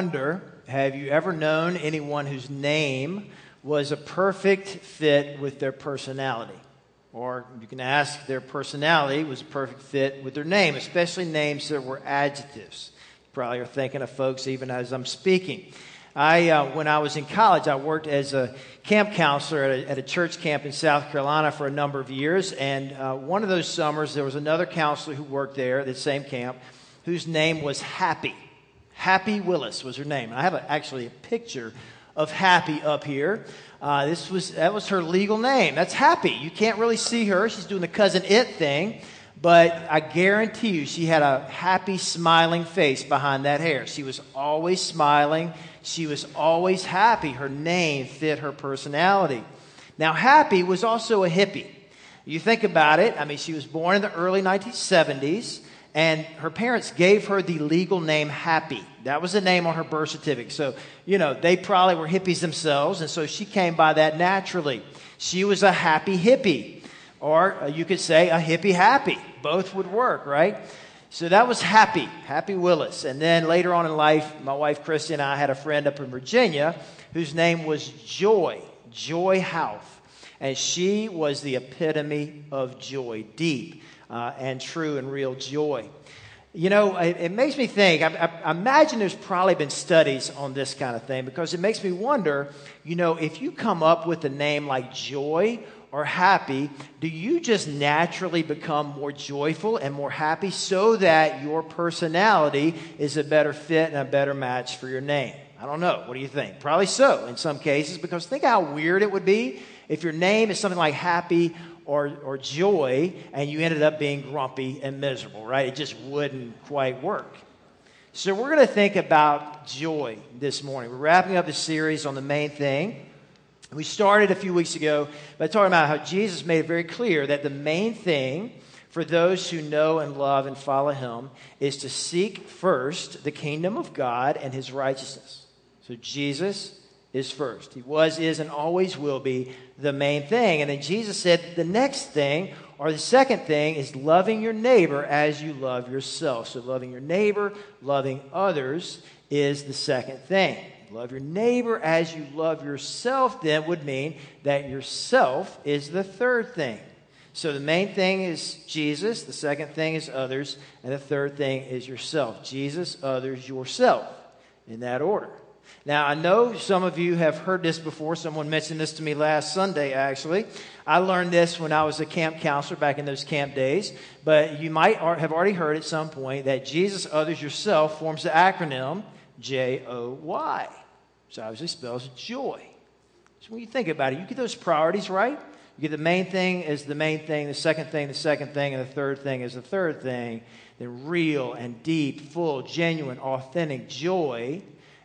wonder have you ever known anyone whose name was a perfect fit with their personality? Or you can ask their personality was a perfect fit with their name, especially names that were adjectives. You probably are thinking of folks even as I'm speaking. I, uh, when I was in college, I worked as a camp counselor at a, at a, church camp in South Carolina for a number of years. And uh, one of those summers, there was another counselor who worked there at the same camp whose name was Happy. Happy Willis was her name. And I have a, actually a picture of Happy up here. Uh, this was that was her legal name. That's Happy. You can't really see her. She's doing the Cousin Itt thing, but I guarantee you, she had a happy, smiling face behind that hair. She was always smiling. She was always happy. Her name fit her personality. Now, Happy was also a hippie. You think about it. I mean, she was born in the early 1970s and her parents gave her the legal name Happy. That was the name on her birth certificate. So, you know, they probably were hippies themselves, and so she came by that naturally. She was a happy hippie, or uh, you could say a hippie happy. Both would work, right? So that was Happy, Happy Willis. And then later on in life, my wife Christy and I had a friend up in Virginia whose name was Joy, Joy Houth. And she was the epitome of joy, deep uh, and true and real joy. You know, it, it makes me think, I, I, imagine there's probably been studies on this kind of thing because it makes me wonder, you know, if you come up with a name like joy or happy, do you just naturally become more joyful and more happy so that your personality is a better fit and a better match for your name? I don't know. What do you think? Probably so in some cases because think how weird it would be if your name is something like happy or, or joy and you ended up being grumpy and miserable, right? It just wouldn't quite work. So, we're going to think about joy this morning. We're wrapping up the series on the main thing. We started a few weeks ago by talking about how Jesus made it very clear that the main thing for those who know and love and follow him is to seek first the kingdom of God and his righteousness. So, Jesus is first. He was, is, and always will be the main thing. And then Jesus said the next thing, or the second thing, is loving your neighbor as you love yourself. So, loving your neighbor, loving others is the second thing. Love your neighbor as you love yourself, then, would mean that yourself is the third thing. So, the main thing is Jesus, the second thing is others, and the third thing is yourself. Jesus, others, yourself, in that order. Now, I know some of you have heard this before. Someone mentioned this to me last Sunday, actually. I learned this when I was a camp counselor back in those camp days, but you might have already heard at some point that Jesus, others, yourself forms the acronym J O Y. So obviously spells joy. So when you think about it, you get those priorities right. You get the main thing is the main thing, the second thing, the second thing, and the third thing is the third thing. Then real and deep, full, genuine, authentic joy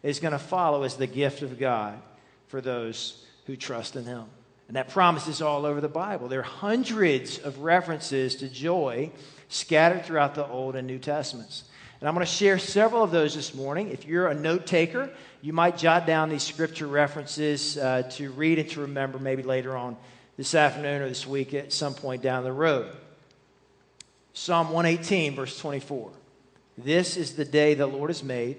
is going to follow as the gift of God for those who trust in Him. And that promise is all over the Bible. There are hundreds of references to joy scattered throughout the Old and New Testaments. And I'm going to share several of those this morning. If you're a note taker, you might jot down these scripture references uh, to read and to remember maybe later on this afternoon or this week at some point down the road. Psalm 118, verse 24. This is the day the Lord has made.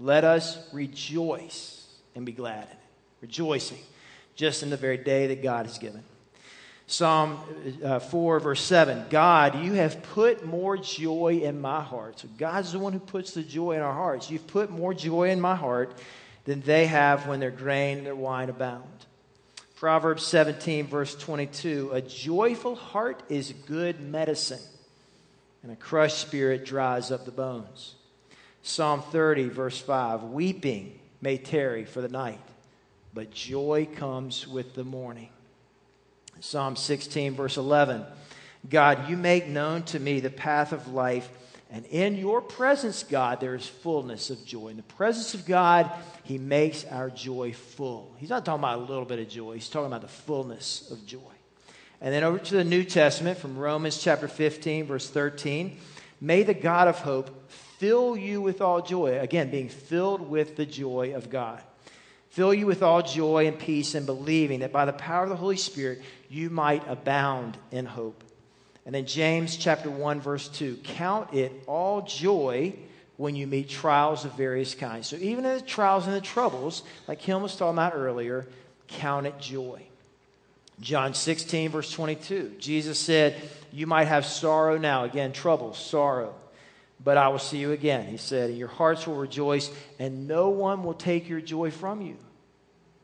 Let us rejoice and be glad in it. Rejoicing just in the very day that God has given. Psalm uh, 4, verse 7 God, you have put more joy in my heart. So God's the one who puts the joy in our hearts. You've put more joy in my heart than they have when their grain and their wine abound. Proverbs 17, verse 22 A joyful heart is good medicine, and a crushed spirit dries up the bones. Psalm 30, verse 5 Weeping may tarry for the night, but joy comes with the morning. Psalm 16, verse 11 God, you make known to me the path of life, and in your presence, God, there is fullness of joy. In the presence of God, He makes our joy full. He's not talking about a little bit of joy, He's talking about the fullness of joy. And then over to the New Testament from Romans chapter 15, verse 13. May the God of hope fill you with all joy. Again, being filled with the joy of God. Fill you with all joy and peace and believing that by the power of the Holy Spirit you might abound in hope. And then James chapter 1 verse 2, count it all joy when you meet trials of various kinds. So, even in the trials and the troubles, like Kim was talking about earlier, count it joy. John 16, verse 22, Jesus said, You might have sorrow now. Again, trouble, sorrow. But I will see you again. He said, And your hearts will rejoice, and no one will take your joy from you.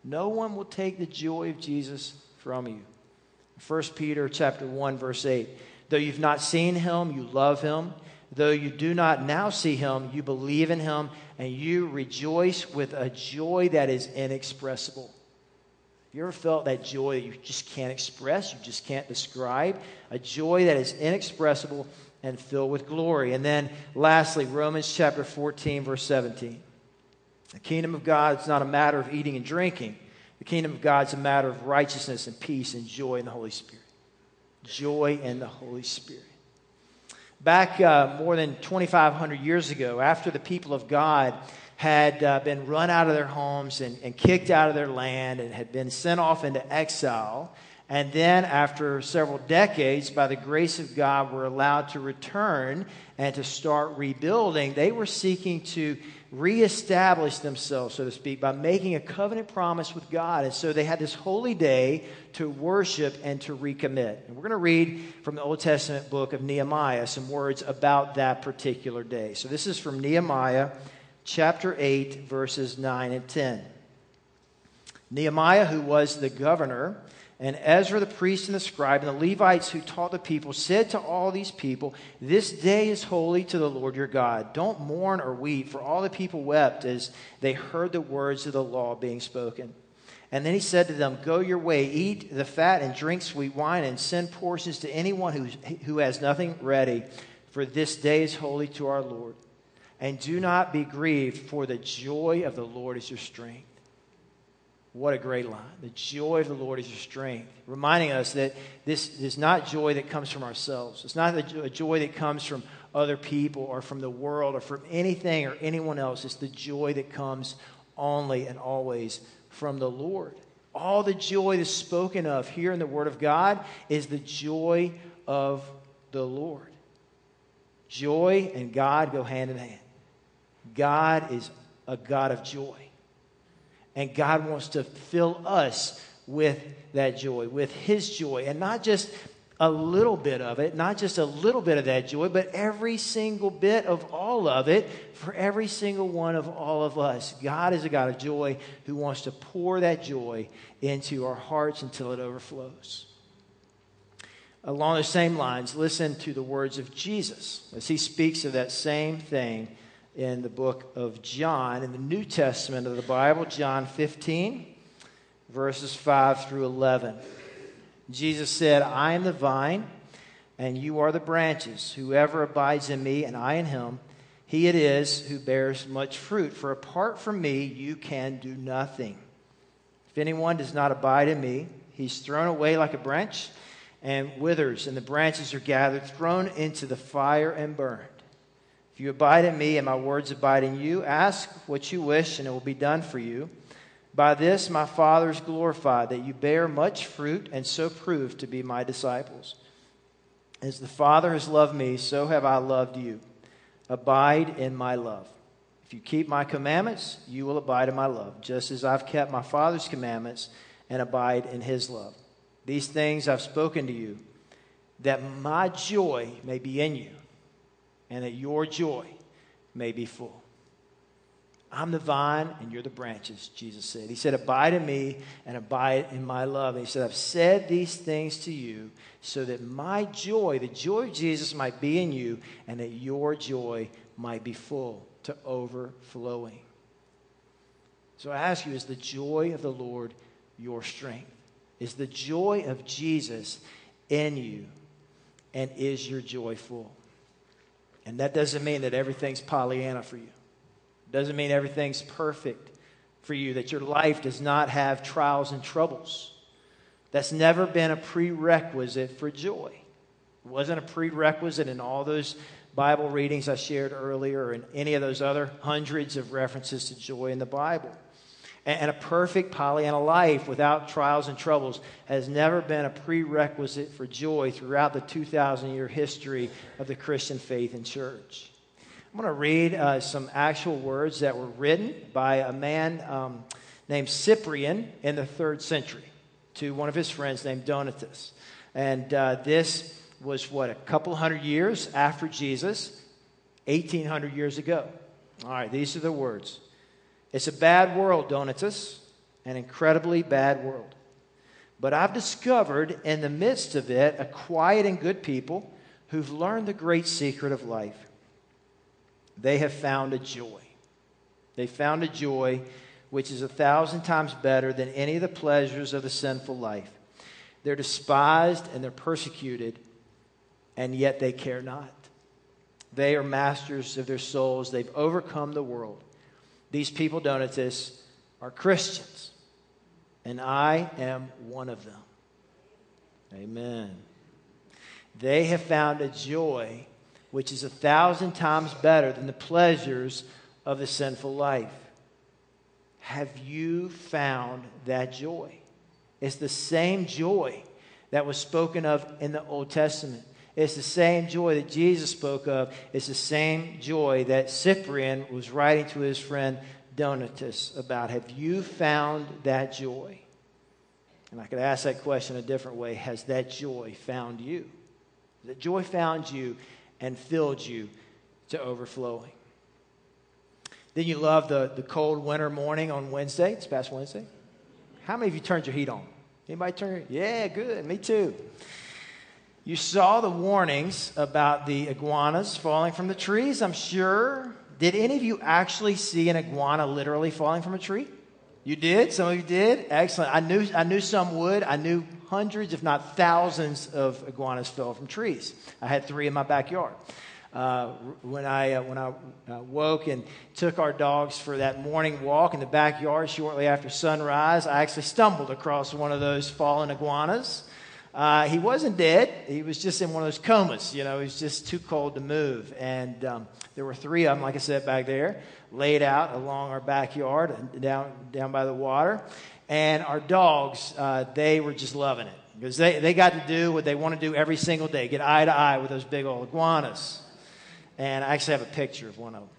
No one will take the joy of Jesus from you. 1 Peter chapter 1, verse 8. Though you've not seen him, you love him. Though you do not now see him, you believe in him, and you rejoice with a joy that is inexpressible. You ever felt that joy that you just can't express, you just can't describe? A joy that is inexpressible and filled with glory. And then lastly, Romans chapter 14, verse 17. The kingdom of God is not a matter of eating and drinking. The kingdom of God is a matter of righteousness and peace and joy in the Holy Spirit. Joy in the Holy Spirit. Back uh, more than 2,500 years ago, after the people of God had uh, been run out of their homes and, and kicked out of their land and had been sent off into exile, and then, after several decades, by the grace of God, were allowed to return and to start rebuilding. They were seeking to reestablish themselves, so to speak, by making a covenant promise with God. And so they had this holy day to worship and to recommit. And we're going to read from the Old Testament book of Nehemiah some words about that particular day. So this is from Nehemiah chapter 8, verses 9 and 10. Nehemiah, who was the governor, and Ezra the priest and the scribe and the Levites who taught the people said to all these people, This day is holy to the Lord your God. Don't mourn or weep, for all the people wept as they heard the words of the law being spoken. And then he said to them, Go your way, eat the fat and drink sweet wine, and send portions to anyone who, who has nothing ready, for this day is holy to our Lord. And do not be grieved, for the joy of the Lord is your strength. What a great line. The joy of the Lord is your strength. Reminding us that this is not joy that comes from ourselves. It's not a joy that comes from other people or from the world or from anything or anyone else. It's the joy that comes only and always from the Lord. All the joy that's spoken of here in the Word of God is the joy of the Lord. Joy and God go hand in hand. God is a God of joy. And God wants to fill us with that joy, with His joy, and not just a little bit of it, not just a little bit of that joy, but every single bit of all of it for every single one of all of us. God is a God of joy who wants to pour that joy into our hearts until it overflows. Along the same lines, listen to the words of Jesus as he speaks of that same thing in the book of John, in the New Testament of the Bible, John 15, verses 5 through 11. Jesus said, I am the vine, and you are the branches. Whoever abides in me, and I in him, he it is who bears much fruit. For apart from me, you can do nothing. If anyone does not abide in me, he's thrown away like a branch and withers, and the branches are gathered, thrown into the fire, and burned. If you abide in me and my words abide in you, ask what you wish and it will be done for you. By this my Father is glorified, that you bear much fruit and so prove to be my disciples. As the Father has loved me, so have I loved you. Abide in my love. If you keep my commandments, you will abide in my love, just as I've kept my Father's commandments and abide in his love. These things I've spoken to you, that my joy may be in you and that your joy may be full. I'm the vine and you're the branches, Jesus said. He said, Abide in me and abide in my love. And he said, I've said these things to you so that my joy, the joy of Jesus, might be in you and that your joy might be full to overflowing. So I ask you, is the joy of the Lord your strength? Is the joy of Jesus in you? And is your joy full? And that doesn't mean that everything's Pollyanna for you. It doesn't mean everything's perfect for you, that your life does not have trials and troubles. That's never been a prerequisite for joy. It wasn't a prerequisite in all those Bible readings I shared earlier or in any of those other hundreds of references to joy in the Bible. And a perfect Pollyanna life without trials and troubles has never been a prerequisite for joy throughout the 2,000 year history of the Christian faith and church. I'm going to read uh, some actual words that were written by a man um, named Cyprian in the third century to one of his friends named Donatus. And uh, this was what, a couple hundred years after Jesus, 1800 years ago. All right, these are the words. It's a bad world, Donatus, an incredibly bad world. But I've discovered in the midst of it a quiet and good people who've learned the great secret of life they have found a joy. They found a joy which is a thousand times better than any of the pleasures of the sinful life. They're despised and they're persecuted, and yet they care not. They are masters of their souls. They've overcome the world. These people, Donatus, are Christians, and I am one of them. Amen. They have found a joy which is a thousand times better than the pleasures of the sinful life. Have you found that joy? It's the same joy that was spoken of in the Old Testament. It's the same joy that Jesus spoke of. It's the same joy that Cyprian was writing to his friend Donatus about. Have you found that joy? And I could ask that question a different way Has that joy found you? That joy found you and filled you to overflowing. Then you love the, the cold winter morning on Wednesday. It's past Wednesday. How many of you turned your heat on? Anybody turn? Yeah, good. Me too. You saw the warnings about the iguanas falling from the trees, I'm sure. Did any of you actually see an iguana literally falling from a tree? You did? Some of you did? Excellent. I knew, I knew some would. I knew hundreds, if not thousands, of iguanas fell from trees. I had three in my backyard. Uh, when I, uh, when I uh, woke and took our dogs for that morning walk in the backyard shortly after sunrise, I actually stumbled across one of those fallen iguanas. Uh, he wasn't dead. He was just in one of those comas. You know, he was just too cold to move. And um, there were three of them, like I said, back there, laid out along our backyard down, down by the water. And our dogs, uh, they were just loving it because they, they got to do what they want to do every single day get eye to eye with those big old iguanas. And I actually have a picture of one of them.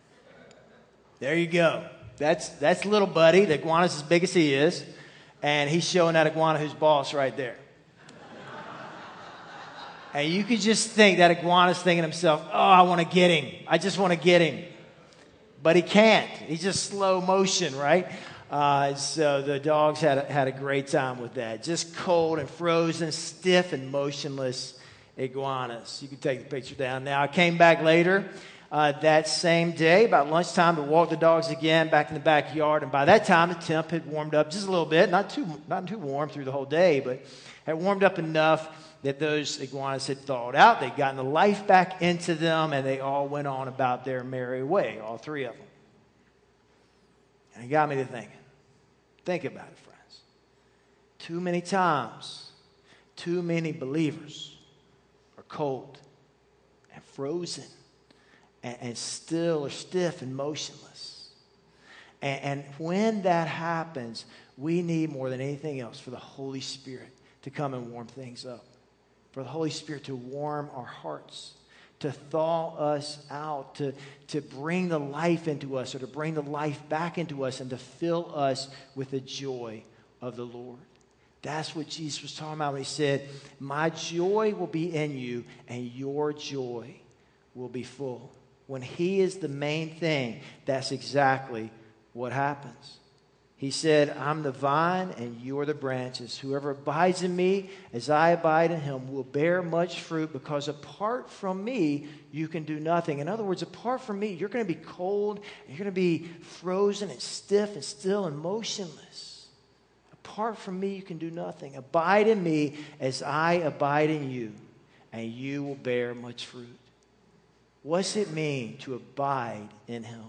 There you go. That's, that's little buddy. The iguana's as big as he is. And he's showing that iguana who's boss right there. And you could just think that iguana's thinking to himself, oh, I want to get him. I just want to get him. But he can't. He's just slow motion, right? Uh, so the dogs had a, had a great time with that. Just cold and frozen, stiff and motionless iguanas. You can take the picture down now. I came back later uh, that same day, about lunchtime, to walk the dogs again back in the backyard. And by that time, the temp had warmed up just a little bit, not too, not too warm through the whole day, but had warmed up enough that those iguanas had thawed out. They'd gotten the life back into them, and they all went on about their merry way, all three of them. And it got me to thinking. Think about it, friends. Too many times, too many believers are cold and frozen and, and still or stiff and motionless. And, and when that happens, we need more than anything else for the Holy Spirit to come and warm things up, for the Holy Spirit to warm our hearts to thaw us out, to, to bring the life into us, or to bring the life back into us, and to fill us with the joy of the Lord. That's what Jesus was talking about when he said, My joy will be in you, and your joy will be full. When he is the main thing, that's exactly what happens. He said, I'm the vine and you are the branches. Whoever abides in me as I abide in him will bear much fruit because apart from me, you can do nothing. In other words, apart from me, you're going to be cold, you're going to be frozen and stiff and still and motionless. Apart from me, you can do nothing. Abide in me as I abide in you, and you will bear much fruit. What's it mean to abide in him?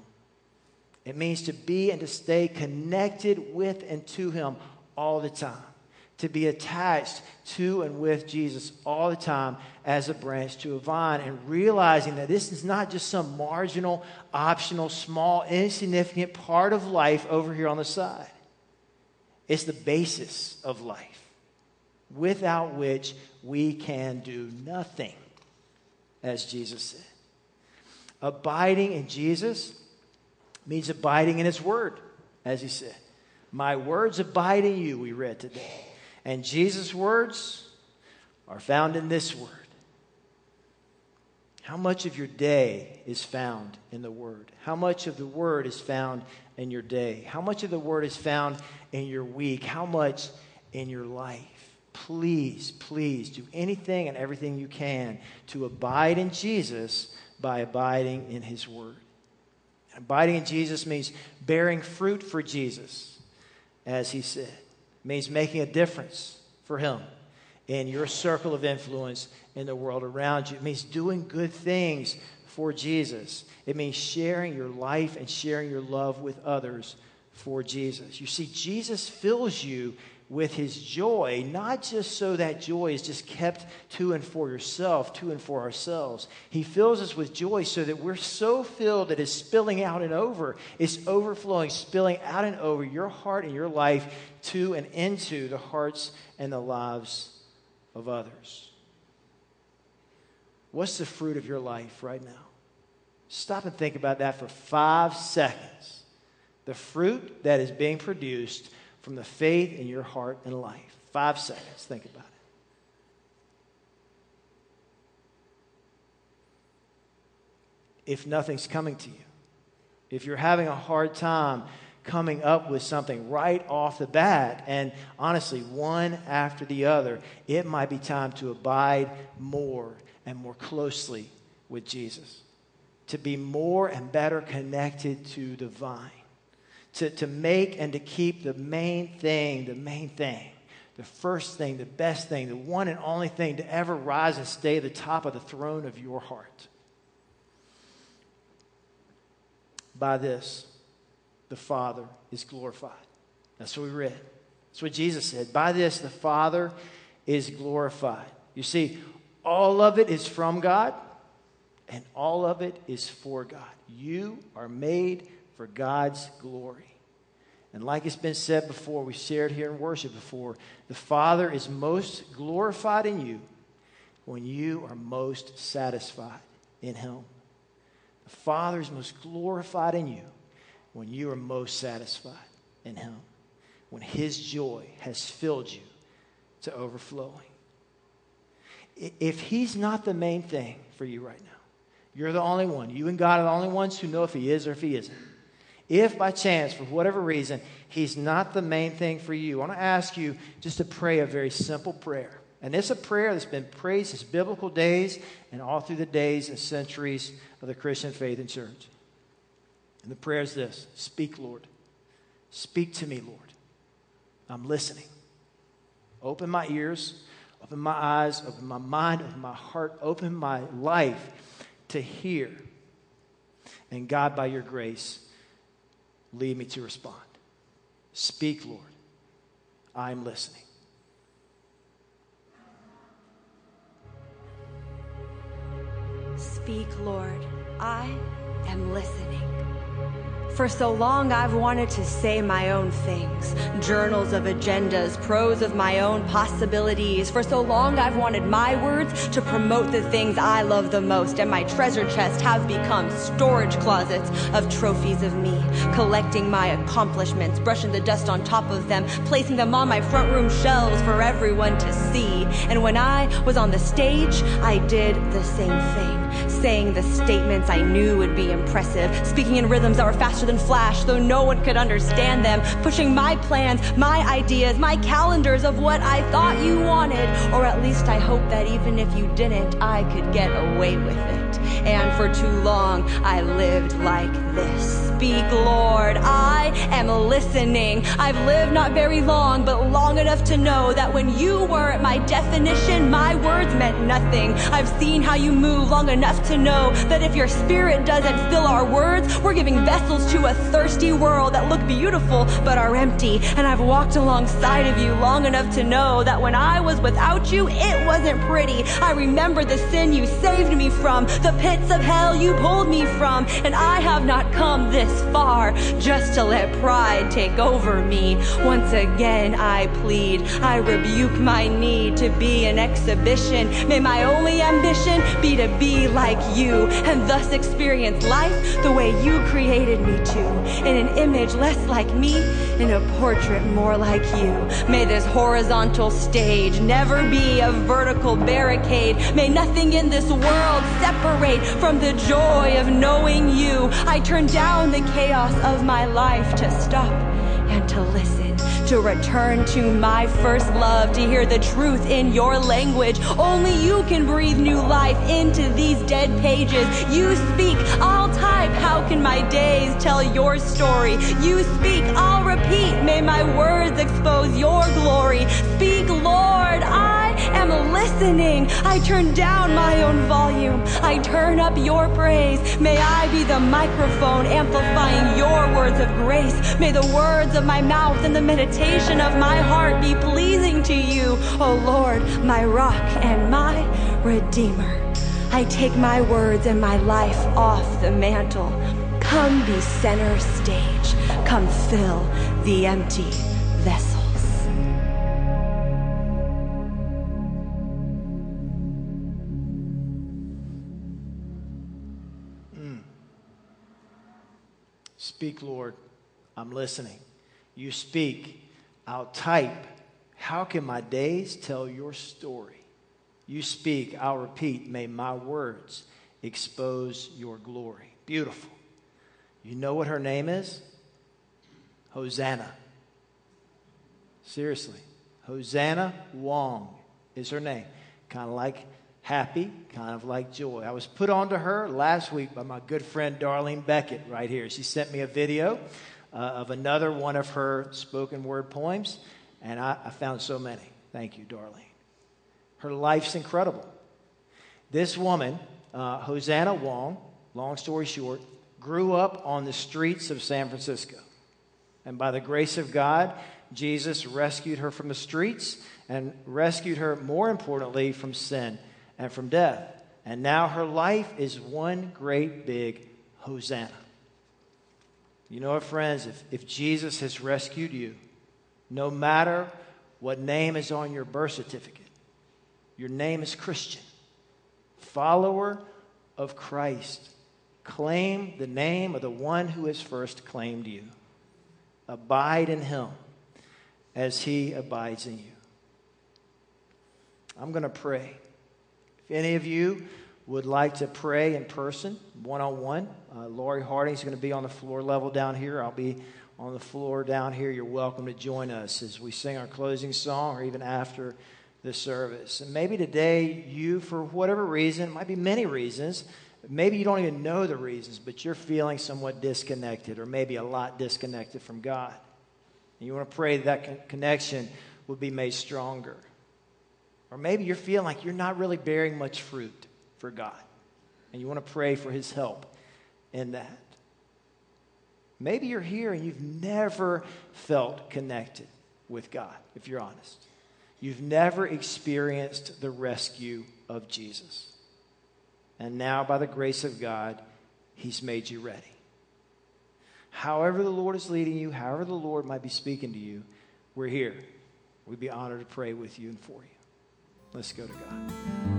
It means to be and to stay connected with and to Him all the time. To be attached to and with Jesus all the time as a branch to a vine, and realizing that this is not just some marginal, optional, small, insignificant part of life over here on the side. It's the basis of life, without which we can do nothing, as Jesus said. Abiding in Jesus means abiding in His Word, as He said. My words abide in you, we read today. And Jesus' words are found in this Word. How much of your day is found in the Word? How much of the Word is found in your day? How much of the Word is found in your week? How much in your life? Please, please do anything and everything you can to abide in Jesus by abiding in His Word. Abiding in Jesus means bearing fruit for Jesus, as He said. It means making a difference for Him in your circle of influence in the world around you. It means doing good things for Jesus. It means sharing your life and sharing your love with others for Jesus. You see, Jesus fills you with his joy, not just so that joy is just kept to and for yourself, to and for ourselves. He fills us with joy so that we're so filled that it's spilling out and over. It's overflowing, spilling out and over your heart and your life to and into the hearts and the lives of others. What's the fruit of your life right now? Stop and think about that for five seconds. The fruit that is being produced from the faith in your heart and life. Five seconds. Think about it. If nothing's coming to you, if you're having a hard time coming up with something right off the bat, and honestly, one after the other, it might be time to abide more and more closely with Jesus, to be more and better connected to the vine to, to make and to keep the main thing, the main thing, the first thing, the best thing, the one and only thing to ever rise and stay at the top of the throne of your heart. By this, the Father is glorified. That's what we read. That's what Jesus said. By this, the Father is glorified. You see, all of it is from God, and all of it is for God. You are made for God's glory. And like it's been said before, we shared here in worship before, the Father is most glorified in you when you are most satisfied in Him. The Father is most glorified in you when you are most satisfied in Him, when His joy has filled you to overflowing. If He's not the main thing for you right now, you're the only one. You and God are the only ones who know if He is or if He isn't. If by chance, for whatever reason, he's not the main thing for you, I want to ask you just to pray a very simple prayer. And it's a prayer that's been prayed since biblical days and all through the days and centuries of the Christian faith and church. And the prayer is this Speak, Lord. Speak to me, Lord. I'm listening. Open my ears, open my eyes, open my mind, open my heart, open my life to hear. And God, by your grace, lead me to respond. Speak, Lord. I'm listening. Speak, Lord. I am listening. For so long, I've wanted to say my own things journals of agendas, prose of my own possibilities. For so long, I've wanted my words to promote the things I love the most, and my treasure chest have become storage closets of trophies of me, collecting my accomplishments, brushing the dust on top of them, placing them on my front room shelves for everyone to see. And when I was on the stage, I did the same thing saying the statements I knew would be impressive, speaking in rhythms that were faster than flash, though no one could understand them, pushing my plans, my ideas, my calendars of what I thought you wanted, or at least I hope that even if you didn't, I could get away with it. And for too long, I lived like this. Speak, Lord, I am listening. I've lived not very long, but long enough to know that when you were at my definition, my words meant nothing. I've seen how you move long enough to know that if your spirit doesn't fill our words, we're giving vessels to a thirsty world that look beautiful but are empty. And I've walked alongside of you long enough to know that when I was without you, it wasn't pretty. I remember the sin you saved me from, the pits of hell you pulled me from, and I have not come this far just to let pride take over me. Once again, I plead, I rebuke my need to be an exhibition. May my only ambition be to be like you and thus experience life the way you created me to. In an image less like me, in a portrait more like you. May this horizontal stage never be a vertical barricade. May nothing in this world separate from the joy of knowing you. I turn down the chaos of my life to stop and to listen to return to my first love, to hear the truth in your language. Only you can breathe new life into these dead pages. You speak, I'll type. How can my days tell your story? You speak, I'll repeat. May my words expose your glory. Speak, Lord, I am listening. I turn down my own volume. I turn up your praise. May I be the microphone amplifying your words of grace. May the words of my mouth and the meditation of my heart be pleasing to you, O Lord, my rock and my redeemer. I take my words and my life off the mantle. Come be center stage. Come fill the empty Speak, Lord. I'm listening. You speak. I'll type. How can my days tell your story? You speak. I'll repeat. May my words expose your glory. Beautiful. You know what her name is? Hosanna. Seriously. Hosanna Wong is her name. Kind of like happy, kind of like joy. I was put onto her last week by my good friend Darlene Beckett right here. She sent me a video uh, of another one of her spoken word poems, and I, I found so many. Thank you, Darlene. Her life's incredible. This woman, uh, Hosanna Wong, long story short, grew up on the streets of San Francisco. And by the grace of God, Jesus rescued her from the streets and rescued her, more importantly, from sin and from death. And now her life is one great big Hosanna. You know what, friends? If, if Jesus has rescued you, no matter what name is on your birth certificate, your name is Christian, follower of Christ. Claim the name of the one who has first claimed you. Abide in him as he abides in you. I'm going to pray. If any of you would like to pray in person, one on one, Lori is going to be on the floor level down here. I'll be on the floor down here. You're welcome to join us as we sing our closing song or even after the service. And maybe today, you, for whatever reason, might be many reasons, maybe you don't even know the reasons, but you're feeling somewhat disconnected or maybe a lot disconnected from God. And you want to pray that, that connection would be made stronger. Or maybe you're feeling like you're not really bearing much fruit for God, and you want to pray for His help in that. Maybe you're here and you've never felt connected with God, if you're honest. You've never experienced the rescue of Jesus. And now, by the grace of God, He's made you ready. However, the Lord is leading you, however, the Lord might be speaking to you, we're here. We'd be honored to pray with you and for you. Let's go to God.